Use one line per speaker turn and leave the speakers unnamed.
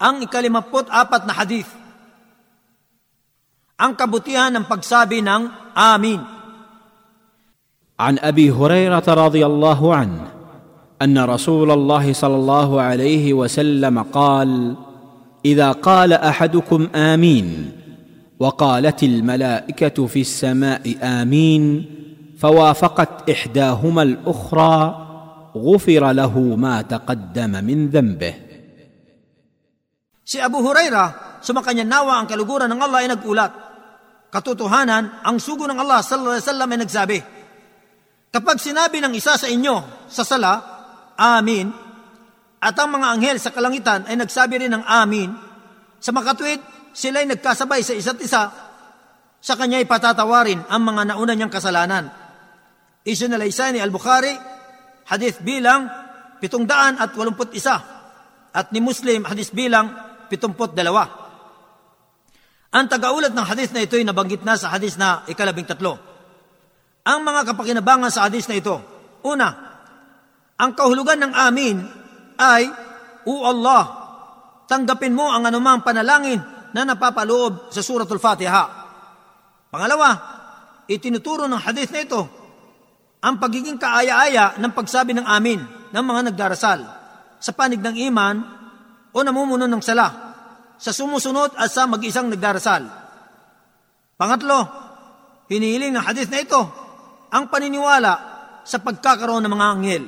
ang ikalimaput apat na hadith. Ang kabutihan ng pagsabi ng Amin.
عن ابي هريره رضي الله عنه ان رسول الله صلى الله عليه وسلم قال اذا قال احدكم امين وقالت الملائكه في السماء امين فوافقت احداهما الاخرى غفر له ما تقدم من ذنبه
Si Abu Huraira, sumakanya nawa ang kaluguran ng Allah ay nagulat. Katotohanan, ang sugo ng Allah sallallahu alaihi wasallam ay nagsabi, Kapag sinabi ng isa sa inyo sa sala, Amin, at ang mga anghel sa kalangitan ay nagsabi rin ng Amin, sa makatwid, sila ay nagkasabay sa isa't isa, sa kanya ay patatawarin ang mga nauna niyang kasalanan. Isinalaysay ni Al-Bukhari, hadith bilang 781 at ni Muslim hadith bilang 72. Ang tagaulat ng hadith na ito ay nabanggit na sa hadith na ikalabing tatlo. Ang mga kapakinabangan sa hadith na ito, una, ang kahulugan ng amin ay, O Allah, tanggapin mo ang anumang panalangin na napapaloob sa suratul Fatiha. Pangalawa, itinuturo ng hadith na ito ang pagiging kaaya-aya ng pagsabi ng amin ng mga nagdarasal sa panig ng iman o namumuno ng sala sa sumusunod at sa mag-isang nagdarasal. Pangatlo, hinihiling ng hadith na ito ang paniniwala sa pagkakaroon ng mga anghel